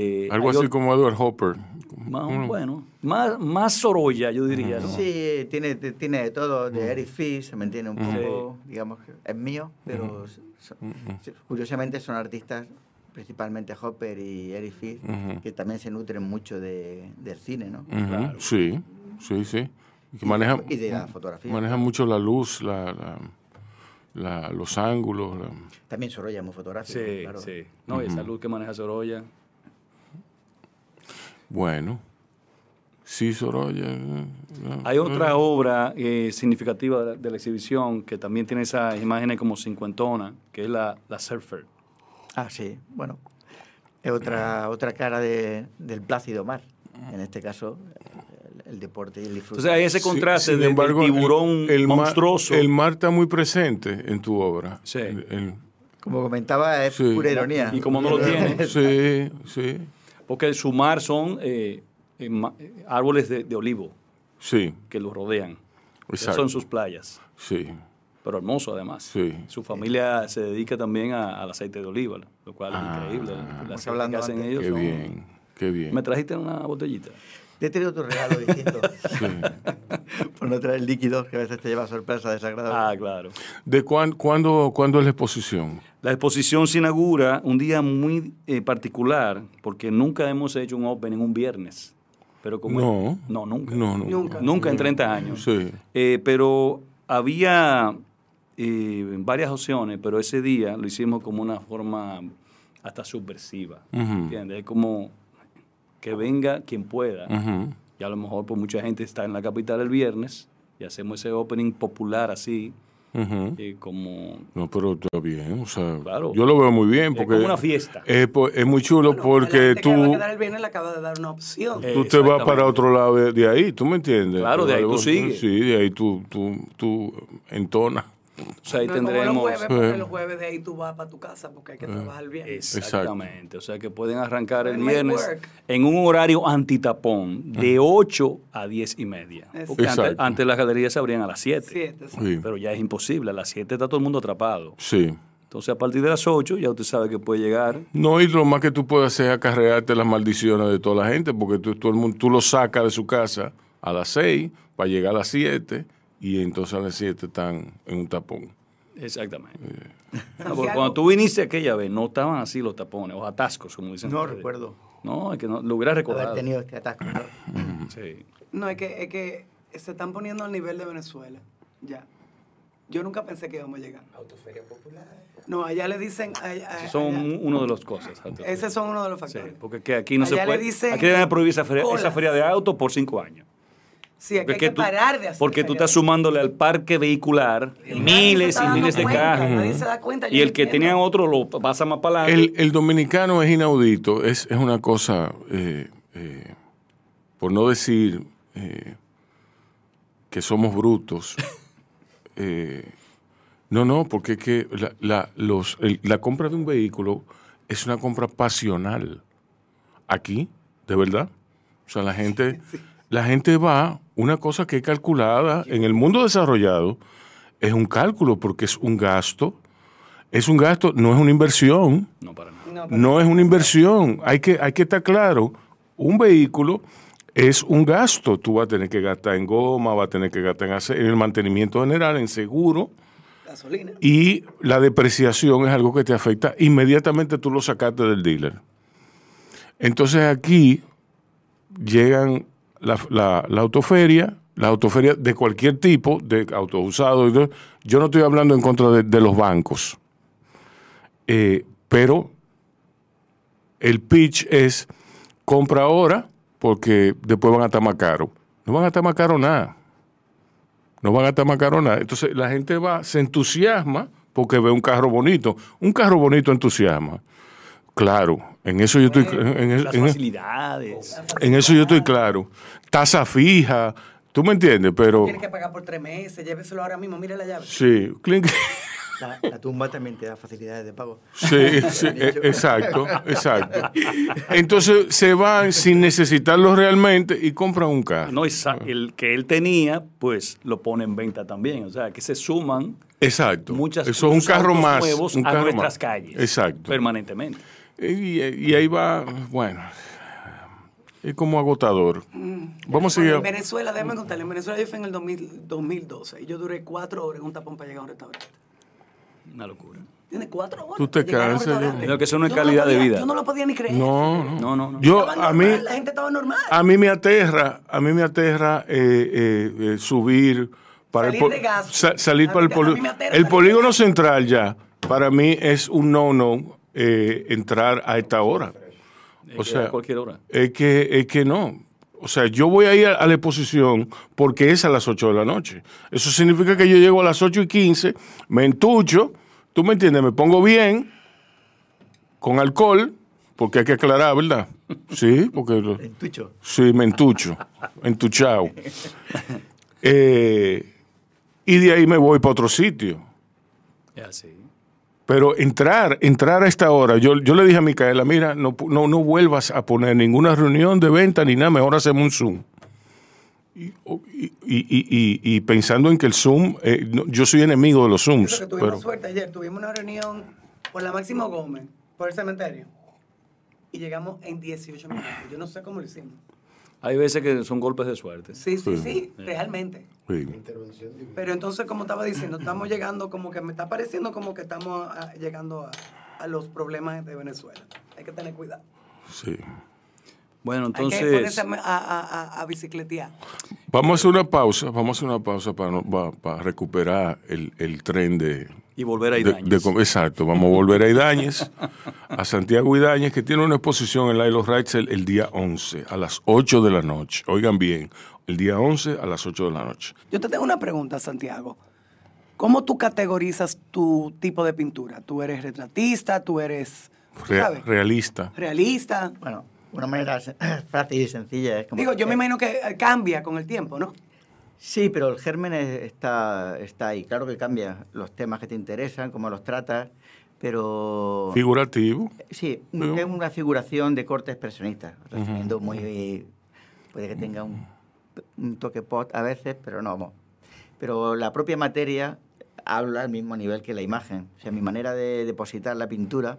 Eh, Algo así como Edward Hopper. más, bueno, más, más Sorolla, yo diría. ¿no? Sí, tiene, tiene de todo, de Eric Fish, me entiende un poco, digamos, que es mío, pero curiosamente son artistas, principalmente Hopper y Eric Fish, que también se nutren mucho de, del cine, ¿no? Sí, sí, sí. Y que maneja, Y de la fotografía. maneja mucho la luz, la, la- la- los ángulos. la- También Sorolla es muy fotográfico, Sí, claro. sí. No, y esa luz que maneja Sorolla. Bueno. Sí, Sorolla. eh, no. Hay otra obra eh, significativa de la, de la exhibición que también tiene esas imágenes como cincuentona, que es la, la Surfer. Ah, sí, bueno. Es otra, otra cara de, del plácido mar. En este caso, el, el deporte y el disfrute. Entonces hay ese contraste sin de, embargo, del el- tiburón el mar- monstruoso. el mar está muy presente en tu obra. Sí. El- el- Como comentaba, es Sí. pura ironía. Y como no lo tiene, sí, sí, porque su mar son eh, eh, eh, árboles de, de olivo sí, que lo rodean. Esas exacto. son sus playas. Sí, Pero hermoso además. Sí. Su familia se dedica también a- al aceite de oliva, lo cual es increíble. La aceite hablando que hacen antes. ellos qué son- bien, qué bien. ¿Me trajiste una botellita? Te he traído tu regalo distinto. [laughs] Por no traer líquidos, que a veces te lleva sorpresa desagradable. Ah, claro. ¿De cuán- cuándo, cuándo es la exposición? La exposición se inaugura un día muy eh, particular, porque nunca hemos hecho un Open en un viernes. Pero como No. no, nunca. No, no. Nunca. Nunca en 30 años. Sí. Eh, pero había eh, varias opciones, pero ese día lo hicimos como una forma hasta subversiva. Ujú. ¿Entiendes? Es como que venga quien pueda. Y a lo mejor pues mucha gente está en la capital el viernes y hacemos ese opening popular así, eh, como... No, pero está bien, o sea, Claro. yo lo veo muy bien Es porque como una fiesta. Es, es muy chulo Bueno, porque gente que va a tú, quedar el viernes le acaba de dar una opción. Eh, tú te vas para otro lado de, de ahí, ¿tú me entiendes? Claro, de ahí tú vas- sigues. Sí, de ahí tú, tú, tú entonas. O sea, ahí No es como tendremos... los jueves, porque Sí. los jueves de ahí tú vas para tu casa porque hay que trabajar bien. Exactamente. O sea, que pueden arrancar el viernes en un horario antitapón de 8 a 10 y media. Exacto. Porque antes, Exacto. antes las galerías se abrían a las 7. Siete, sí. Sí. Pero ya es imposible. A las 7 está todo el mundo atrapado. Sí. Entonces, a partir de las 8 ya usted sabe que puede llegar. No, y lo más que tú puedes hacer es acarrearte las maldiciones de toda la gente, porque tú, todo el mundo, tú lo sacas de su casa a las 6 para llegar a las 7 y entonces a las 7 están en un tapón. Exactamente. No, Santiago, porque cuando tú viniste aquella vez, no estaban así los tapones, o atascos, como dicen. No recuerdo No, es que no, lo hubiera haber recordado. tenido este atasco. ¿no? [clears throat] Sí. No, es que, es que se están poniendo al nivel de Venezuela. Ya. Yo nunca pensé que íbamos a llegar. Autoferia popular. No, allá le dicen. a- a- Esos son allá- uno de las cosas. Esos son uno de los Sí, factores. porque que aquí no se Allá le puede. dicen aquí deben prohibir esa feria, esa feria de autos por cinco años. Sí, aquí hay Porque que tú- parar de hacer. Porque tú estás sumándole al parque vehicular Y miles y miles de carros. nadie se da cuenta, yo Y no el que entiendo. tenía otro lo pasa más para El, adelante. el dominicano es inaudito, es, es una cosa eh, eh, por no decir eh, que somos brutos, [laughs] eh, no, no, porque es que la, la- los, el- la compra de un vehículo es una compra pasional. Aquí, de verdad. O sea, la gente, [laughs] la gente va, una cosa que es calculada en el mundo desarrollado, es un cálculo porque es un gasto. Es un gasto, no es una inversión. No, para nada. No, es una inversión. Hay que, hay que estar claro. Un vehículo es un gasto. Tú vas a tener que gastar en goma, vas a tener que gastar en el mantenimiento general, en seguro. Gasolina. Y la depreciación es algo que te afecta. Inmediatamente tú lo sacaste del dealer. Entonces aquí llegan la, la- autoferia, la autoferia de cualquier tipo, de autos usados. Yo no estoy hablando en contra de, de los bancos. Eh, pero el pitch es compra ahora porque después van a estar más caro. No van a estar más caro nada. No van a estar más caro nada. Entonces la gente va, se entusiasma porque ve un carro bonito. Un carro bonito entusiasma. Claro, en eso yo estoy, en, en- Las en- facilidades. en eso yo estoy claro. Tasa fija, tú me entiendes, pero Tiene que pagar por tres meses, lléveselo ahora mismo, mire la llave. sí, clink. La, la tumba también te da facilidades de pago. Sí, sí, [laughs] exacto, exacto. Entonces se van sin necesitarlo realmente y compran un carro. No, el que él tenía, pues lo pone en venta también. O sea, que se suman Exacto. muchas Eso es un carro más. nuevos un a carro nuestras más. calles. Exacto. Permanentemente. Y, y ahí va, bueno, es como agotador. Vamos a seguir. en Venezuela, déjame contarle, en Venezuela yo fui en el 2000 2012 y yo duré cuatro horas en un tapón para llegar a un restaurante. Una locura. Tiene cuatro horas. Tú te cansas. Creo que eso no es lo calidad de podía- vida. Yo no lo podía ni creer. No, no. No, no, no. Yo, Estaba a mí, normal, la gente estaba normal. a mí me aterra, a mí me aterra eh, eh, eh, subir para Salir el, de gas. sa- salir A para el mí- polígono. El polígono de central ya, para mí es un no-no eh, entrar a esta hora. O sea, sea, a cualquier hora. es que, es que no. O sea, yo voy a ir a, la exposición porque es a las 8 de la noche. Eso significa que yo llego a las 8 y 15, me entucho, tú me entiendes, me pongo bien, con alcohol, porque hay que aclarar, ¿verdad? [laughs] Sí, porque... lo- En tucho. Sí, me entucho, entuchado. [laughs] Eh, y de ahí me voy para otro sitio. Es así. Pero entrar, entrar a esta hora, yo, yo le dije a Micaela, mira, no, no, no vuelvas a poner ninguna reunión de venta ni nada, mejor hacemos un Zoom. Y, y- y- y- y pensando en que el Zoom, eh, no- yo soy enemigo de los Zooms, que tuvimos pero suerte ayer, tuvimos una reunión por la Máximo Gómez, por el cementerio, y llegamos en 18 minutos. Yo no sé cómo lo hicimos. Hay veces que son golpes de suerte. Sí, sí, sí, realmente. sí. Pero entonces, como estaba diciendo, estamos llegando como que me está pareciendo como que estamos ah, llegando a, a los problemas de Venezuela. Hay que tener cuidado. sí. Bueno, Hay que entonces, ponerse a, a, a- a bicicletear. Vamos a hacer una pausa, vamos a hacer una pausa para, no- pa- para recuperar el, el tren de, y volver a Idañez. de exacto, vamos a volver a Idañez, a Santiago Idañez, que tiene una exposición en Lailo Rights el, el día 11, a las 8 de la noche. Oigan bien, el día 11 a las 8 de la noche. Yo te tengo una pregunta, Santiago. ¿Cómo tú categorizas tu tipo de pintura? ¿Tú eres retratista? ¿Tú eres realista. realista? Bueno, una manera [clears throat] fácil y sencilla es como... Digo, yo me imagino que eh, cambia con el tiempo, ¿no? Sí, pero el germen es- está, está ahí. Claro que cambia los temas que te interesan, cómo los tratas, pero... Figurativo. Sí, Pero- es una figuración de corte expresionista, resumiendo muy... Puede que tenga un, un toque pot a veces, pero no. Pero la propia materia habla al mismo nivel que la imagen. O sea, mi manera de depositar la pintura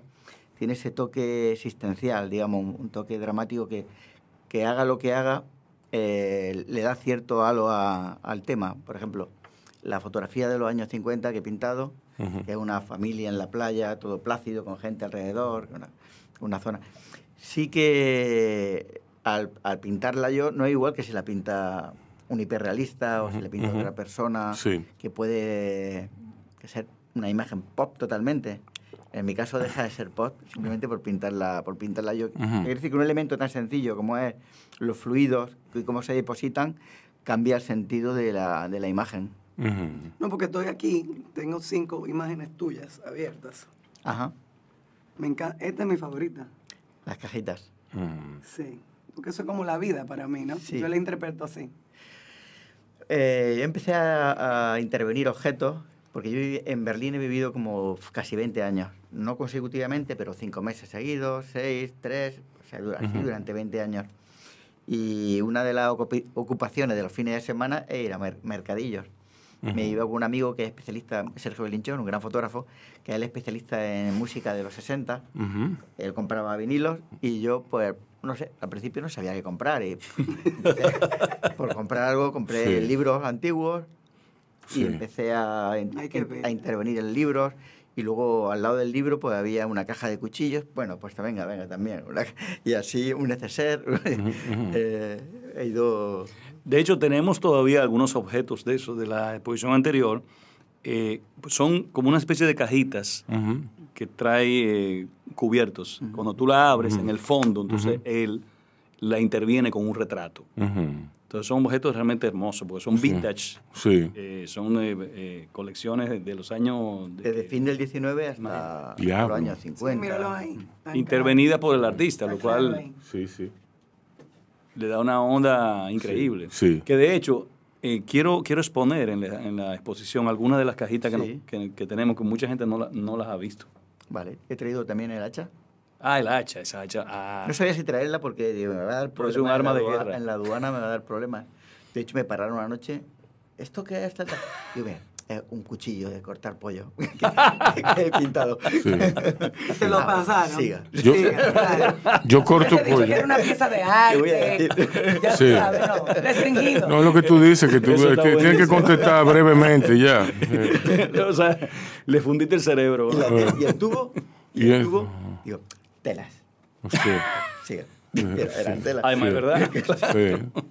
tiene ese toque existencial, digamos, un, toque dramático que, que haga lo que haga, eh, le da cierto halo a- al tema. Por ejemplo, la fotografía de los años 50 que he pintado, que es una familia en la playa, todo plácido, con gente alrededor, una, una zona. Sí que al, al pintarla yo no es igual que si la pinta un hiperrealista o si la pinta otra persona Sí. que puede ser una imagen pop totalmente. En mi caso deja de ser pop simplemente por pintarla, por pintarla yo. Es decir, que un elemento tan sencillo como es los fluidos y cómo se depositan cambia el sentido de la, de la imagen. No, porque estoy aquí, tengo cinco imágenes tuyas abiertas. Ajá, Me encanta, esta es mi favorita. las cajitas. Ujú. Sí. Porque eso es como la vida para mí, ¿no? Sí. Yo la interpreto así. Eh, yo empecé a, a intervenir objetos, porque yo en Berlín he vivido como casi 20 años. No consecutivamente, pero cinco meses seguidos, seis, tres, o sea, dura- así Ujú. durante 20 años. Y una de las ocupaciones de los fines de semana era ir a mer- mercadillos. Me Ujú. iba con un amigo que es especialista, Sergio Belinchón, un gran fotógrafo, que él es especialista en música de los 60. Ujú. Él compraba vinilos y yo, pues, no sé, al principio no sabía qué comprar. Y [laughs] por comprar algo, compré Sí. libros antiguos Sí. y empecé a, a intervenir en libros. Y luego al lado del libro pues había una caja de cuchillos. Bueno, pues venga, venga también. una- y así un neceser. [laughs] Eh, he ido... De hecho, tenemos todavía algunos objetos de eso, de la exposición anterior. Eh, son como una especie de cajitas Ujú. que trae eh, cubiertos. Cuando tú la abres en el fondo, entonces él la interviene con un retrato. Entonces son objetos realmente hermosos, porque son vintage. Sí. Eh, son eh, eh, colecciones de, de los años... de- Desde fin del 19 hasta los años Sí, 50. míralo ahí. Está intervenida por el artista, lo cual. Sí, sí. le da una onda increíble. sí. Que de hecho, eh, quiero, quiero exponer en la, en la exposición algunas de las cajitas que, nos- Sí. que- que tenemos, que mucha gente no, la- no las ha visto. Vale, he traído también el hacha. Ah, el hacha, esa hacha. Ah, No sabía si traerla porque digo, me va a dar es problemas. un arma en la de guerra. En la aduana me va a dar problemas. De hecho, me pararon una noche. ¿Esto qué es? Digo, mira, es un cuchillo de cortar pollo [laughs] que, que he pintado. Sí. Te lo Ah, pasaron. siga. Yo- Siga, claro. Yo corto dicho pollo. era una pieza de Te voy a arte. decir. Ya Sí. sabes, no, restringido. No, es lo que tú dices, que tú que tienes que contestar brevemente ya. Eh, [laughs] o sea, le fundiste el cerebro. Y, la- y el tubo, y el- tubo, digo, telas. sí. [laughs] Eran telas. Sí. ¿verdad?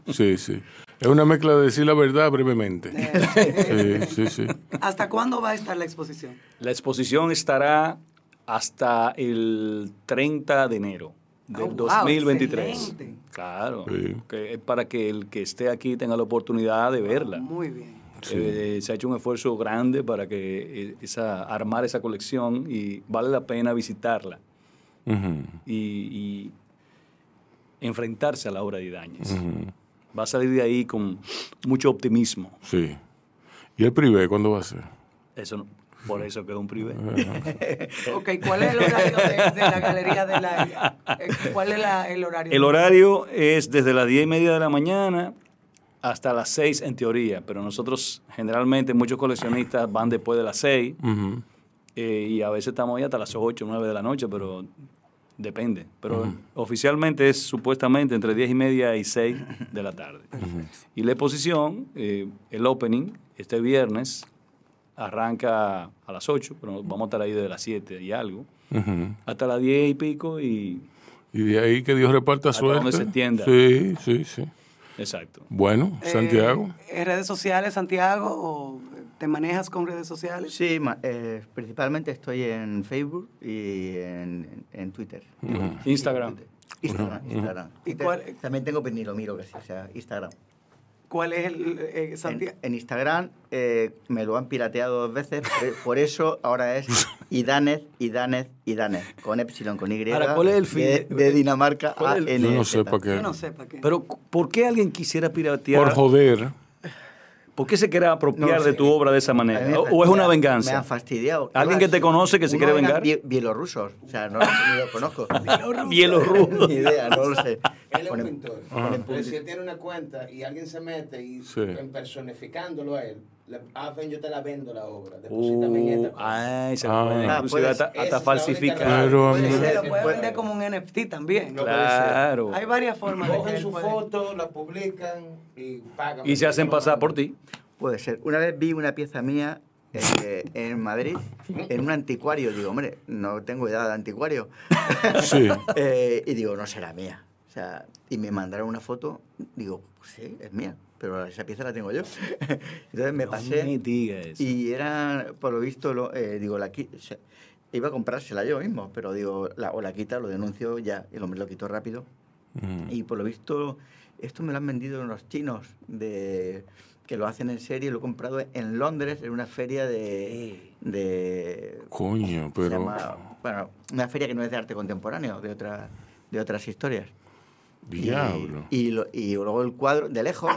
Sí, sí, sí. Es una mezcla de decir la verdad brevemente. Sí, sí, sí. ¿Hasta cuándo va a estar la exposición? La exposición estará hasta el 30 de enero del Oh, wow, 2023. excelente. Claro, Sí. que es para que el que esté aquí tenga la oportunidad de verla. Muy bien. Eh, se ha hecho un esfuerzo grande para que eh, esa, armar esa colección y vale la pena visitarla Y, y enfrentarse a la obra de Idañez. ujú, Va a salir de ahí con mucho optimismo. Sí. ¿Y el privé cuándo va a ser? Eso no- por eso que es un privé. [laughs] Ok, ¿cuál es el horario de, de la galería de la... eh, ¿Cuál es la- el horario? El horario es desde las 10 y media de la mañana hasta las 6 en teoría, pero nosotros generalmente muchos coleccionistas van después de las 6 Ujú, eh, y a veces estamos ahí hasta las 8 o 9 de la noche, pero depende. Pero oficialmente es supuestamente entre 10 y media y 6 de la tarde. [laughs] Y la exposición, eh, el opening, este viernes, arranca a las 8, pero vamos a estar ahí desde las 7 y algo, ujú. hasta las 10 y pico y... Y de ahí que Dios reparta suerte. donde se entienda. Sí, sí, sí. Exacto. Bueno, Eh, Santiago. ¿En redes sociales, Santiago? ¿O te manejas con redes sociales? Sí, ma- eh, principalmente estoy en Facebook y en, en Twitter. Instagram. Instagram, Instagram. ¿Y cuál- También tengo pues, ni lo miro casi, o sea, Instagram. ¿Cuál es el eh, En, Santiago? en Instagram eh, me lo han pirateado dos veces, por, por eso ahora es [laughs] Idanez, Idanez, Idanez, con Epsilon, con Y. Ahora, ¿cuál es el fin? De, de Dinamarca ¿Cuál a N. Yo no sé para qué. Yo no sé para qué. Pero, ¿por qué alguien quisiera piratear? Por joder. ¿Por qué se quiere apropiar No lo de sé. tu obra de esa manera? me ¿O, es una venganza? Me han fastidiado. ¿Alguien que te conoce que se quiere vengar? bie- bielorrusos. O sea, no, ni lo conozco. [laughs] Bielorruso. Ni idea, no lo sé. Él es un pintor. Pero si él tiene una cuenta y alguien se mete y Sí. en personificándolo a él, ah, ven, yo te la vendo la obra. Deposítame en Uh, esta cosa. ay, se Ah. puede Ah, inclusive puede hasta, hasta falsificar. ser, Lo puede vender como un NFT también. No, Claro. Hay varias formas Cogen su puede- foto, la publican y pagan. Y se hacen pasar por ti. Puede ser. Una vez vi una pieza mía eh, en Madrid, en un anticuario. Digo, hombre, no tengo edad de anticuario. [laughs] Sí. Eh, y digo, no será mía. O sea, y me mandaron una foto. Digo, sí, es mía. Pero esa pieza la tengo yo. [laughs] Entonces me No pasé. me digas eso. Y era, por lo visto, lo, eh, digo, la o sea, iba a comprársela yo mismo, pero digo, la, o la quita, lo denuncio ya. Y el hombre lo quitó rápido. Mm. Y por lo visto, esto me lo han vendido los chinos, de, que lo hacen en serie. Lo he comprado en Londres, en una feria de. de Coño, pero. llama- bueno, una feria que no es de arte contemporáneo, de, otra, de otras historias. Y- Diablo. Y, lo- y luego el cuadro, de lejos,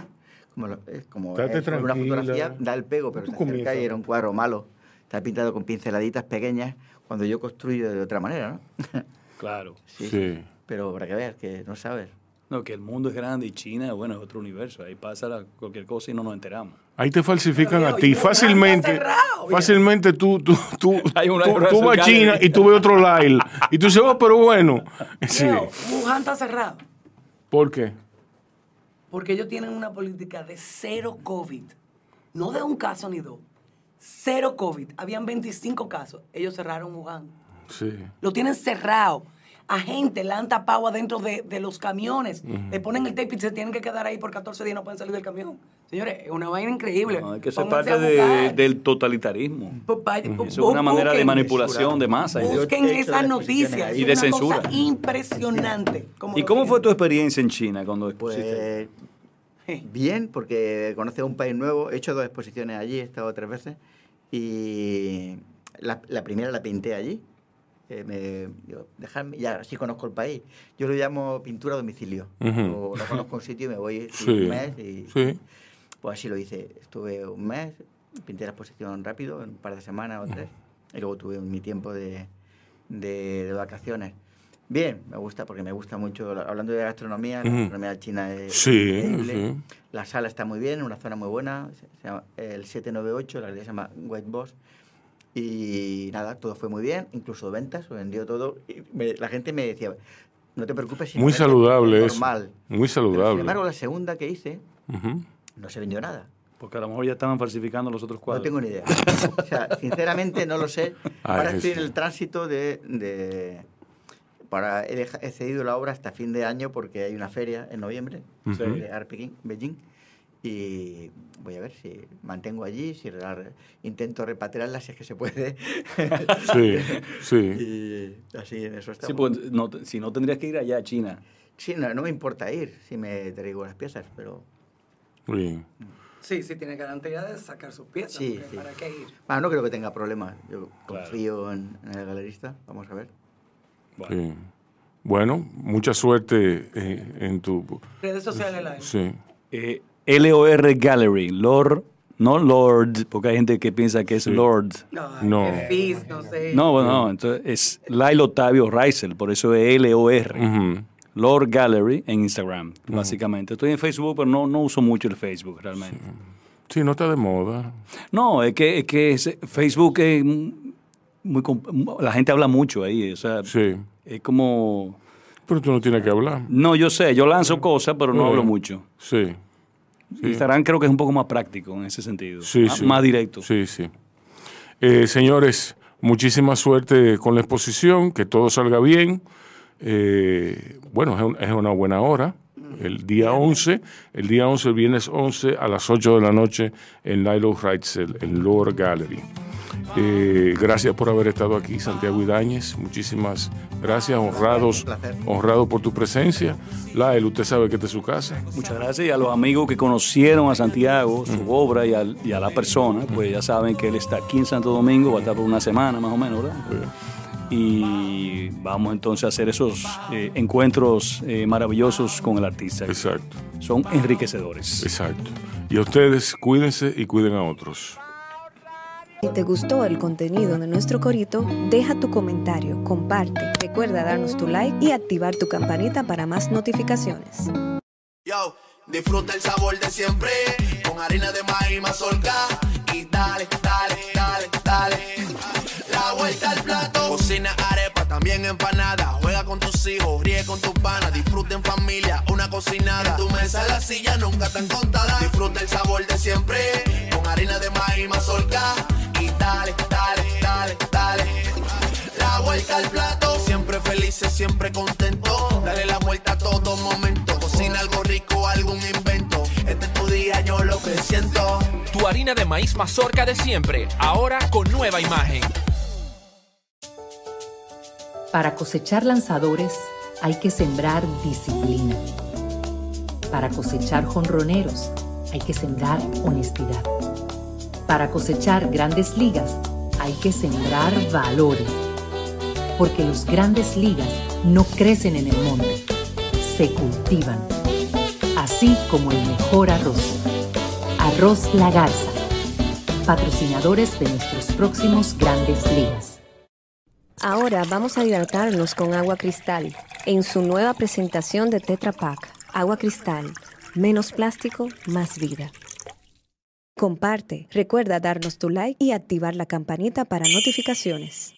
como, es como es una fotografía, da el pego, pero está cerca comienzas. y era un cuadro malo. Está pintado con pinceladitas pequeñas cuando yo construyo de otra manera, ¿no? [laughs] Claro. Sí, Sí. Pero para que veas que no sabes. No, que el mundo es grande y China, bueno, es otro universo. Ahí pasa la- cualquier cosa y no nos enteramos. Ahí te falsifican Pero, a ti. Fácilmente, cerrado, fácilmente tú, tú, tú, [laughs] tú, vas a. China y tú ves otro Lyle. Y tú dices, oh, pero bueno. [laughs] Sí. Leo, Wuhan está cerrado. ¿Por qué? Porque ellos tienen una política de cero COVID. No de un caso ni dos. Cero COVID. Habían 25 casos. Ellos cerraron Wuhan. Sí. Lo tienen cerrado. A gente la han tapado adentro de, de los camiones. Le ponen el tape y se tienen que quedar ahí por 14 días y no pueden salir del camión. Señores, es una vaina increíble. No, es que Pónganse parte de- del totalitarismo. Eso es una manera de manipulación de masa. Busquen esas noticias. Y Es de una censura. cosa impresionante. Como ¿Y cómo fue tu experiencia en China cuando expusiste? Pues bien, porque conoce un país nuevo. He hecho dos exposiciones allí, he estado tres veces. Y la, la primera la pinté allí. Eh, me, digo, dejadme, ya así conozco el país. Yo lo llamo pintura a domicilio. Ujú. O no conozco un sitio y me voy Sí. un mes. Y, Sí. Pues así lo hice. Estuve un mes, pinté la exposición rápido, en un par de semanas o tres. Y luego tuve mi tiempo de, de, de vacaciones. Bien, me gusta porque me gusta mucho, la- hablando de gastronomía, la Ujú. gastronomía china es Sí, increíble. sí. La sala está muy bien, una zona muy buena, se, llama el 798, la galería se llama White Boss. Y nada, todo fue muy bien, incluso ventas, se vendió todo. Y me- la gente me decía, no te preocupes. si no Muy vendes, saludable es eso. normal. Muy Pero, sin saludable. embargo, la segunda que hice, Ujú. no se vendió nada. Porque a lo mejor ya estaban falsificando los otros cuadros. No tengo ni idea. O sea, sinceramente no lo sé. Ay, [laughs] Ahora estoy en el tránsito de... de- para, he, cedido la obra hasta fin de año porque hay una feria en noviembre Ujú. de Art Beijing. Y voy a ver si mantengo allí, si la- intento repatriarla si es que se puede. [laughs] Sí, sí. Y así en eso estamos. Sí, pues no, si no tendrías que ir allá a China. Sí, no, no me importa ir si me traigo las piezas, pero... Bien. Sí, sí, tiene garantía de sacar sus piezas. Sí, sí. ¿Para qué ir? Ah, no creo que tenga problemas. Yo Claro. confío en, en el galerista. Vamos a ver. Bueno, Sí. Bueno, mucha suerte eh, en tu... Redes sociales la Sí. eh, LOR Gallery, Lord, no Lord, porque hay gente que piensa que es Sí. Lord. No, No. no sé. No, bueno, no, entonces es Lyle Otavio Reisel, por eso es LOR. Ujú. Lord Gallery en Instagram, básicamente. Estoy en Facebook, pero no, no uso mucho el Facebook realmente. Sí, no está de moda. No, es que, es que Facebook es muy... La gente habla mucho ahí, o sea, Sí. es como... Pero tú no tienes que hablar. No, yo sé, yo lanzo cosas, pero no Eh, hablo mucho. Sí. Sí. Instagram creo que es un poco más práctico en ese sentido. Sí, más, sí. más directo. Sí, sí. Eh, señores, muchísima suerte con la exposición, que todo salga bien. Eh, bueno, es, un- es una buena hora. El día 11, el día 11, el viernes 11 a las 8 de la noche en Lilo Reitzel, en Lower Gallery. Eh, gracias por haber estado aquí, Santiago Idáñez. Muchísimas gracias, honrados, honrado por tu presencia. Lael, usted sabe que esta es su casa. Muchas gracias. Y a los amigos que conocieron a Santiago, su obra y a la persona, pues ya saben que él está aquí en Santo Domingo, va a estar por una semana más o menos, ¿verdad? Y vamos entonces a hacer esos eh, encuentros eh, maravillosos con el artista. Exacto, Son enriquecedores. exacto. Y a ustedes, cuídense y cuiden a otros. Si te gustó el contenido de nuestro corito, deja tu comentario, comparte, recuerda darnos tu like y activar tu campanita para más notificaciones. Yo, disfruta el sabor de siempre con harina de maíz mazorca y dale, dale, dale, dale. La vuelta al plato. Cocina arepa, también empanada. Juega con tus hijos, ríe con tus panas. Disfruta en familia, una cocinada. En tu mesa la silla nunca tan contada. Disfruta el sabor de siempre con harina de maíz mazorca dale, dale, dale, dale. La vuelta al plato, siempre felices, siempre contento. Dale la vuelta a todo momento. Cocina algo rico, algún invento. Este es tu día, yo lo que siento. Tu harina de maíz mazorca de siempre, ahora con nueva imagen. Para cosechar lanzadores hay que sembrar disciplina. Para cosechar jonroneros hay que sembrar honestidad. Para cosechar grandes ligas hay que sembrar valores. Porque los grandes ligas no crecen en el monte, se cultivan, así como el mejor arroz. Arroz La Garza, patrocinadores de nuestros próximos grandes ligas. Ahora vamos a hidratarnos con agua cristal en su nueva presentación de Tetra Pak. Agua cristal, menos plástico, más vida. Comparte, recuerda darnos tu like y activar la campanita para notificaciones.